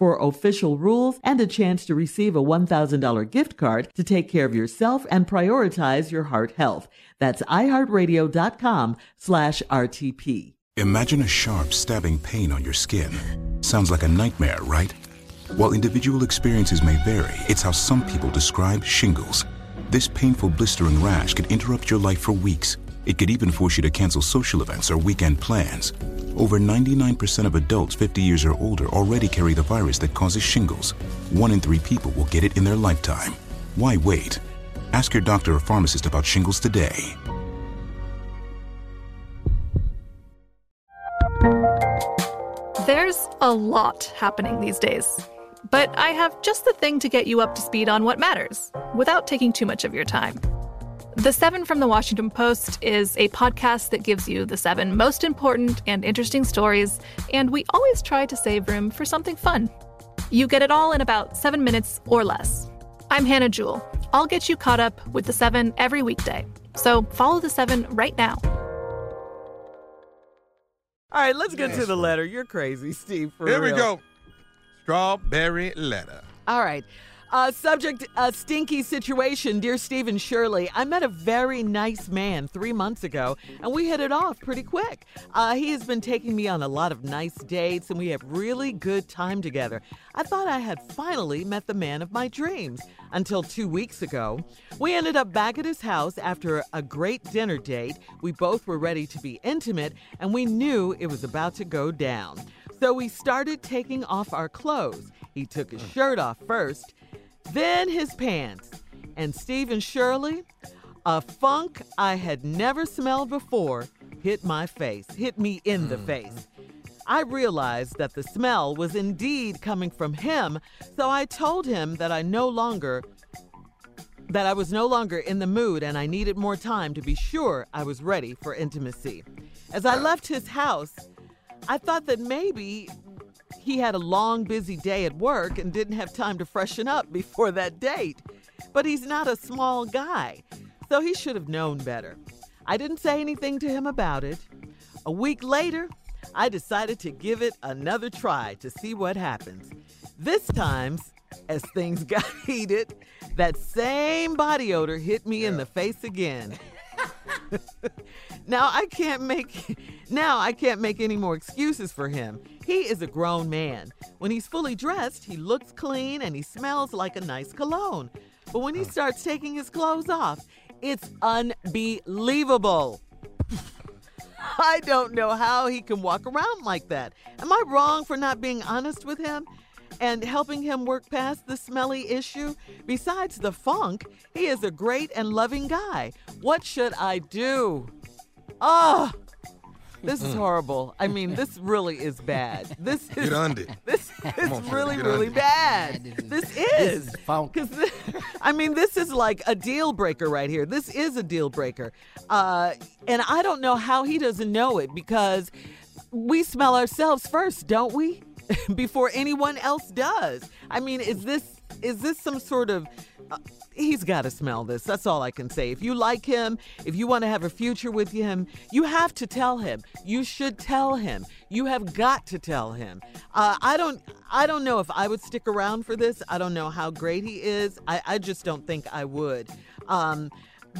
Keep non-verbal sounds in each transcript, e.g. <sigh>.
for official rules and a chance to receive a $1,000 gift card to take care of yourself and prioritize your heart health. That's iHeartRadio.com slash RTP. Imagine a sharp, stabbing pain on your skin. Sounds like a nightmare, right? While individual experiences may vary, it's how some people describe shingles. This painful, blistering rash could interrupt your life for weeks. It could even force you to cancel social events or weekend plans. Over 99% of adults 50 years or older already carry the virus that causes shingles. One in three people will get it in their lifetime. Why wait? Ask your doctor or pharmacist about shingles today. There's a lot happening these days. But I have just the thing to get you up to speed on what matters without taking too much of your time. The Seven from the Washington Post is a podcast that gives you the seven most important and interesting stories, and we always try to save room for something fun. You get it all in about seven minutes or less. I'm Hannah Jewell. I'll get you caught up with the seven every weekday. So follow the seven right now. All right, let's get to the letter. You're crazy, Steve. For Here real. we go. Strawberry letter. All right. Uh, subject a stinky situation. Dear Stephen Shirley, I met a very nice man three months ago, and we hit it off pretty quick. Uh, he has been taking me on a lot of nice dates, and we have really good time together. I thought I had finally met the man of my dreams until two weeks ago. We ended up back at his house after a great dinner date. We both were ready to be intimate, and we knew it was about to go down. So we started taking off our clothes. He took his shirt off first, then his pants. And Stephen Shirley, a funk I had never smelled before hit my face, hit me in the mm-hmm. face. I realized that the smell was indeed coming from him, so I told him that I no longer that I was no longer in the mood and I needed more time to be sure I was ready for intimacy. As I left his house, I thought that maybe he had a long, busy day at work and didn't have time to freshen up before that date. But he's not a small guy, so he should have known better. I didn't say anything to him about it. A week later, I decided to give it another try to see what happens. This time, as things <laughs> got heated, that same body odor hit me in the face again. Now I can't make now I can't make any more excuses for him. He is a grown man. When he's fully dressed, he looks clean and he smells like a nice cologne. But when he starts taking his clothes off, it's unbelievable. <laughs> I don't know how he can walk around like that. Am I wrong for not being honest with him and helping him work past the smelly issue? Besides the funk, he is a great and loving guy. What should I do? Oh, this is horrible. I mean, this really is bad. This is Get under it. this is Shirley, really, really under it. bad. This is. is funk. 'Cause <laughs> I mean, this is like a deal breaker right here. This is a deal breaker. Uh, and I don't know how he doesn't know it because we smell ourselves first, don't we? <laughs> before anyone else does. I mean, is this is this some sort of uh, he's got to smell this. That's all I can say. If you like him, if you want to have a future with him, you have to tell him. You should tell him. You have got to tell him. Uh, I don't. I don't know if I would stick around for this. I don't know how great he is. I, I just don't think I would. Um,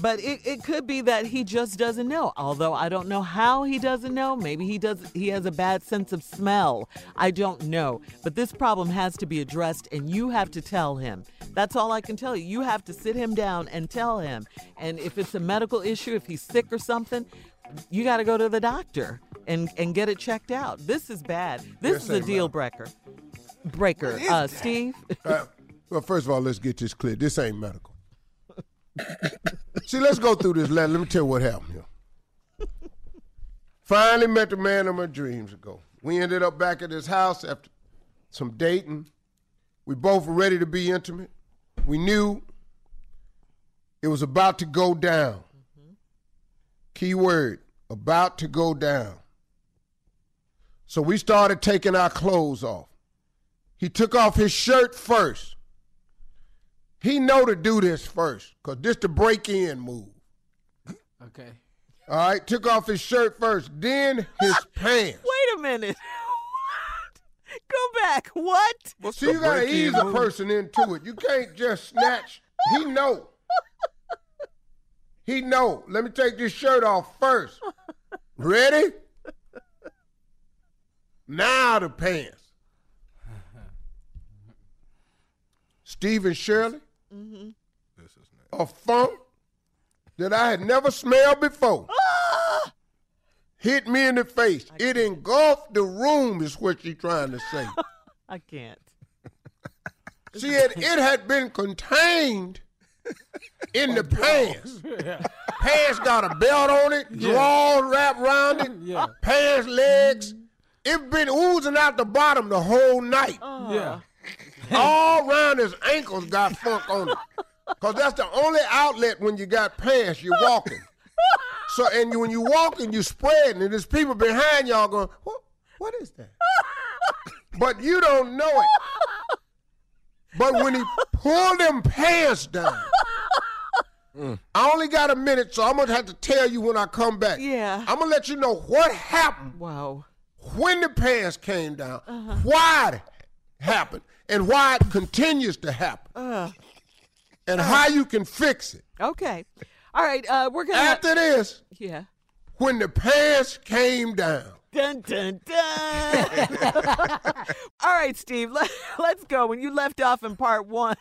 but it, it could be that he just doesn't know. Although i don't know how he doesn't know. Maybe he does he has a bad sense of smell. I don't know. But this problem has to be addressed and you have to tell him. That's all i can tell you. You have to sit him down and tell him. And if it's a medical issue if he's sick or something you got to go to the doctor and and get it checked out. This is bad. This Yes, is a deal breaker. Breaker. Uh steve? Uh, well, first of all, let's get this clear. This ain't medical. <laughs> See, let's go through this letter. Let me tell you what happened here. <laughs> Finally met the man of my dreams ago. We ended up back at his house after some dating. We both were ready to be intimate. We knew it was about to go down. Mm-hmm. Key word, about to go down. So we started taking our clothes off. He took off his shirt first. He know to do this first, cause this the break-in move. Okay. All right, took off his shirt first, then his <laughs> pants. wait a minute <laughs> go back what See, you gotta ease a person into it. You can't just snatch. He know. He know. Let me take this shirt off first. Ready? Now the pants. Stephen Shirley, a funk that I had never smelled before, <gasps> hit me in the face. It engulfed the room, is what she's trying to say. <laughs> i can't <laughs> See, it, it had been contained in the <laughs> pants. Pants got a belt on it, drawers wrapped around it, Yeah. pants, legs. It been oozing out the bottom the whole night. Oh. Yeah. <laughs> All around his ankles got funk on it. Cause that's the only outlet when you got pants, you're walking. So and you, when you walking, you're spreading, and there's people behind y'all going, what, what is that? But you don't know it. But when he pulled them pants down, mm. I only got a minute, so I'm gonna have to tell you when I come back. Yeah. I'm gonna let you know what happened wow when the pants came down, uh-huh. why it happened, and why it continues to happen, and how you can fix it. Okay. All right. Uh, we're gonna. After this, yeah. when the pants came down, Dun dun dun. <laughs> All right, Steve. Let, <laughs> let's go. When you left off in part one,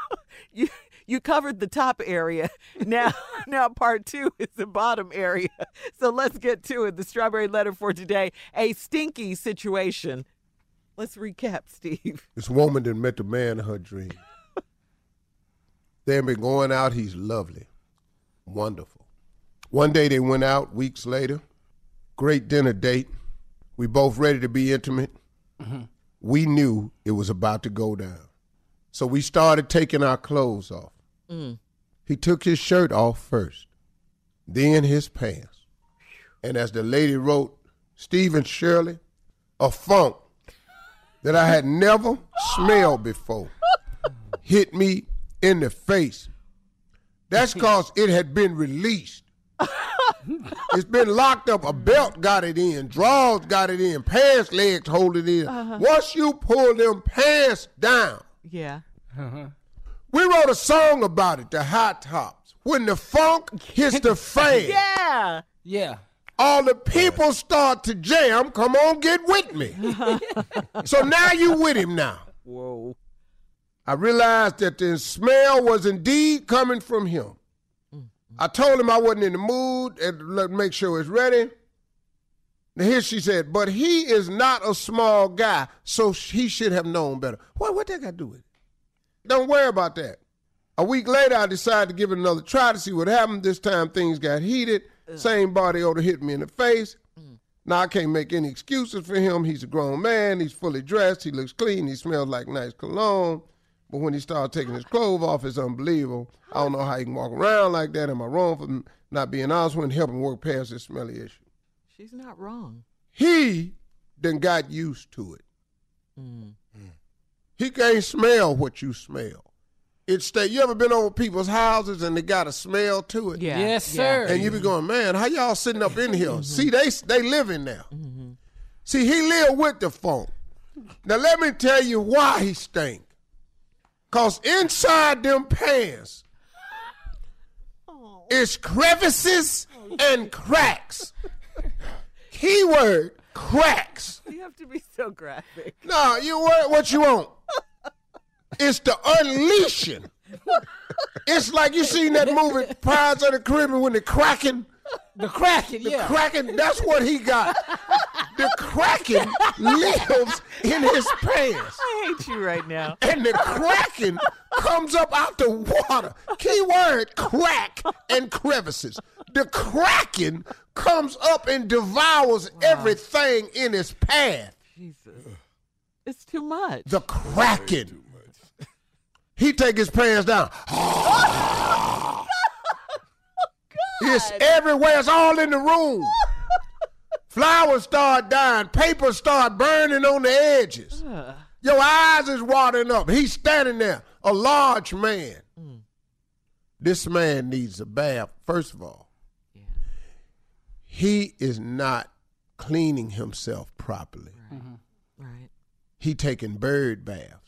<laughs> you you covered the top area. Now now part two is the bottom area. So let's get to it. The strawberry letter for today: a stinky situation. Let's recap, Steve. <laughs> this woman that met the man of her dream. They had been going out. He's lovely, wonderful. One day they went out. Weeks later, great dinner date. We both ready to be intimate. Mm-hmm. We knew it was about to go down, so we started taking our clothes off. Mm. He took his shirt off first, then his pants, and as the lady wrote, Stephen Shirley, a funk that I had never smelled before hit me in the face. That's <laughs> because it had been released. it's been locked up. A belt got it in, drawers got it in, pants legs hold it in. Uh-huh. Once you pull them pants down, Yeah. we wrote a song about it, the high tops. When the funk hits the <laughs> fan, Yeah. Yeah. All the people start to jam. Come on, get with me. <laughs> so now you with him now. Whoa. I realized that the smell was indeed coming from him. Mm-hmm. I told him I wasn't in the mood and let make sure it's ready. Now here she said, but he is not a small guy, so he should have known better. What what that got to do with it? Don't worry about that. A week later, I decided to give it another try to see what happened. This time things got heated. Same body odor hit me in the face. Mm. Now I can't make any excuses for him. He's a grown man. He's fully dressed. He looks clean. He smells like nice cologne. But when he started taking his clothes off, it's unbelievable. I don't know how he can walk around like that. Am I wrong for not being honest with him, helping work past this smelly issue? She's not wrong. He then got used to it. Mm. Mm. He can't smell what you smell. It stay. You ever been over people's houses and they got a smell to it? Yeah. Yes, yeah. sir. And you be going, man, how y'all sitting up in here? Mm-hmm. See, they they living there. Mm-hmm. See, he live with the funk. Now let me tell you why he stink. Cause inside them pants oh. is crevices oh. and cracks. Keyword cracks. You have to be so graphic. No, you what, what you want? <laughs> It's the unleashing. It's like you seen that movie Pirates of the Caribbean when they're cracking. the Kraken, yeah. The yeah. Kraken, that's what he got. The Kraken lives in his pants. I hate you right now. And the Kraken comes up out the water. Key word crack and crevices. The Kraken comes up and devours everything in his path. Jesus. It's too much. The Kraken. He take his pants down. <laughs> it's everywhere. It's all in the room. <laughs> Flowers start dying. Paper start burning on the edges. Your eyes is watering up. He's standing there, a large man. This man needs a bath. First of all, he is not cleaning himself properly. right. Mm-hmm. He taking bird baths.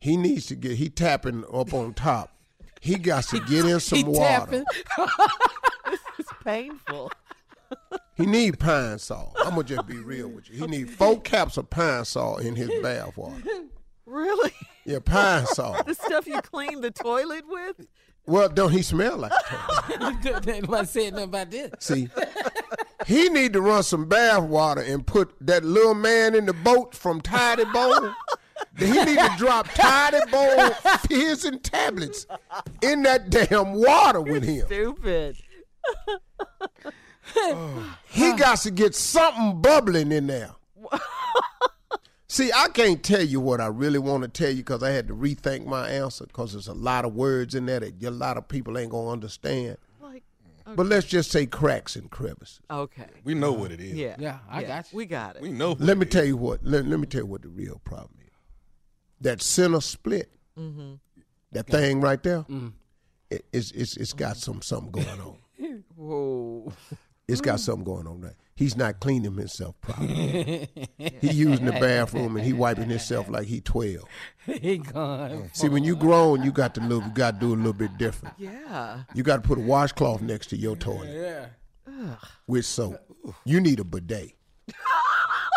He needs to get. He tapping up on top. He got to get in some <laughs> He water. tapping. <laughs> is painful. He need pine salt. I'm gonna just be real with you. He need four caps of pine salt in his bath water. <laughs> Really? Yeah, pine salt. The stuff you clean the toilet with? Well, don't he smell like that? Nobody said nothing about this. See, he need to run some bath water and put that little man in the boat from Ty-D-Bol. He need to drop Tidy Bowl fizz and tablets in that damn water with him. Stupid. He got to get something bubbling in there. See, I can't tell you what I really want to tell you because I had to rethink my answer because there's a lot of words in there that a lot of people ain't going to understand. Like, But let's just say cracks and crevices. okay. We know what it is. Yeah. Yeah, I got you. We got it. We know. What Let me it tell you what. Let, let me tell you what the real problem is. That center split, Mm-hmm. that thing right there, it, it's, it's it's got some something going on. <laughs> Whoa. It's got something going on there. He's not cleaning himself properly. <laughs> he using the bathroom and he wiping himself like he twelve. <laughs> he gone. See, when you grown, you got to live. You got to do a little bit different. Yeah. You got to put a washcloth next to your toilet Yeah. with soap. You need a bidet.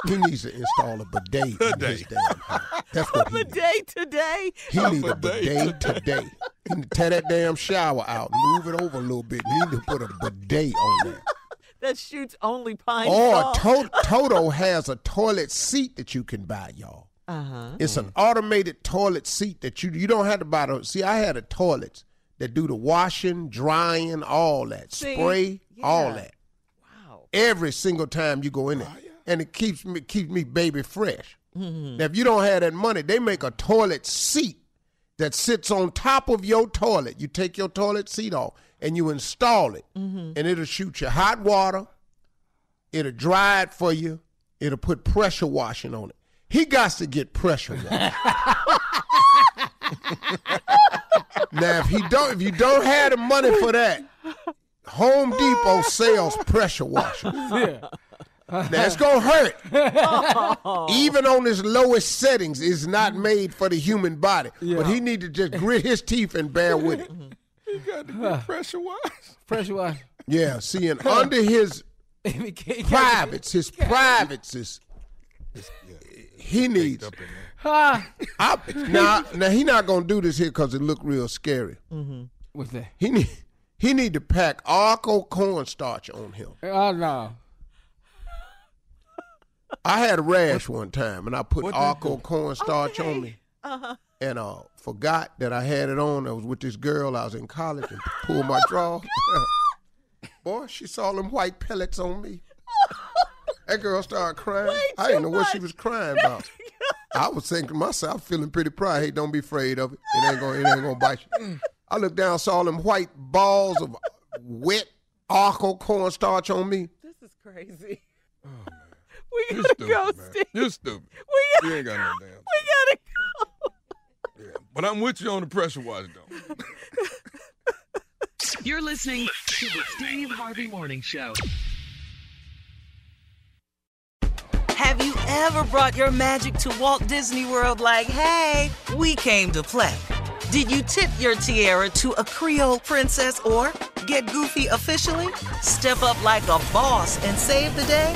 He needs to install a bidet in his damn house. That's what he The needs. day today. He need a bidet today. He need to tear that damn shower out, move it over a little bit. He need to put a bidet on there. <laughs> That shoots only pine Or to- Toto has a toilet seat that you can buy, y'all. Uh-huh. It's an automated toilet seat that you you don't have to buy. The, see, I had a toilets that do the washing, drying, all that, See? spray, all that. Wow. Every single time you go in there, Oh, and it keeps me keeps me baby fresh. Mm-hmm. Now, if you don't have that money, they make a toilet seat that sits on top of your toilet. You take your toilet seat off and you install it, Mm-hmm. and it'll shoot you hot water. It'll dry it for you. It'll put pressure washing on it. He got to get pressure washing. <laughs> now, if he don't, if you don't have the money for that, Home Depot sells pressure washers. Now it's gonna hurt. <laughs> Even on his lowest settings, it's not made for the human body. But he need to just grit his teeth and bear with it. You got to get pressure wise. <sighs> Pressure wash. Yeah, seeing <laughs> under his <laughs> privates, his privates is he needs. Ah. I, now, now he not gonna do this here because it look real scary. Mm-hmm. What's that? He need he need to pack Argo cornstarch on him. Oh no. I had a rash one time, and I put What they Argo cornstarch on me, Uh-huh. and uh, forgot that I had it on. I was with this girl. I was in college, and <laughs> pulled my draw. <laughs> Boy, she saw them white pellets on me. <laughs> That girl started crying. I didn't know what she was crying about. I was thinking to myself, feeling pretty proud. Hey, don't be afraid of it. It ain't gonna, it ain't gonna bite you. I looked down, saw them white balls of wet Argo cornstarch on me. This is crazy. We You gotta stupid, go, man. Steve. You stupid. We, You ain't got no damn. we gotta go. Yeah. But I'm with you on the pressure wash, though. <laughs> You're listening to the Steve Harvey Morning Show. Have you ever brought your magic to Walt Disney World like, hey, we came to play? Did you tip your tiara to a Creole princess or get goofy officially? Step up like a boss and save the day?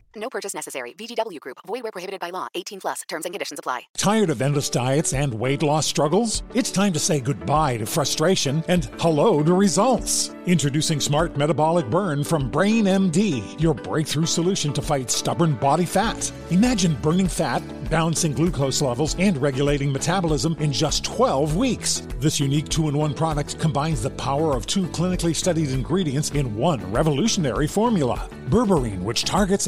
No purchase necessary. VGW Group. Void where prohibited by law. 18 plus. Terms and conditions apply. Tired of endless diets and weight loss struggles? It's time to say goodbye to frustration and hello to results. Introducing Smart Metabolic Burn from Brain MD, your breakthrough solution to fight stubborn body fat. Imagine burning fat, balancing glucose levels, and regulating metabolism in just 12 weeks. This unique two in one product combines the power of two clinically studied ingredients in one revolutionary formula berberine, which targets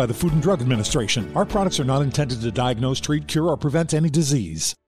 by the Food and Drug Administration. Our products are not intended to diagnose, treat, cure, or prevent any disease.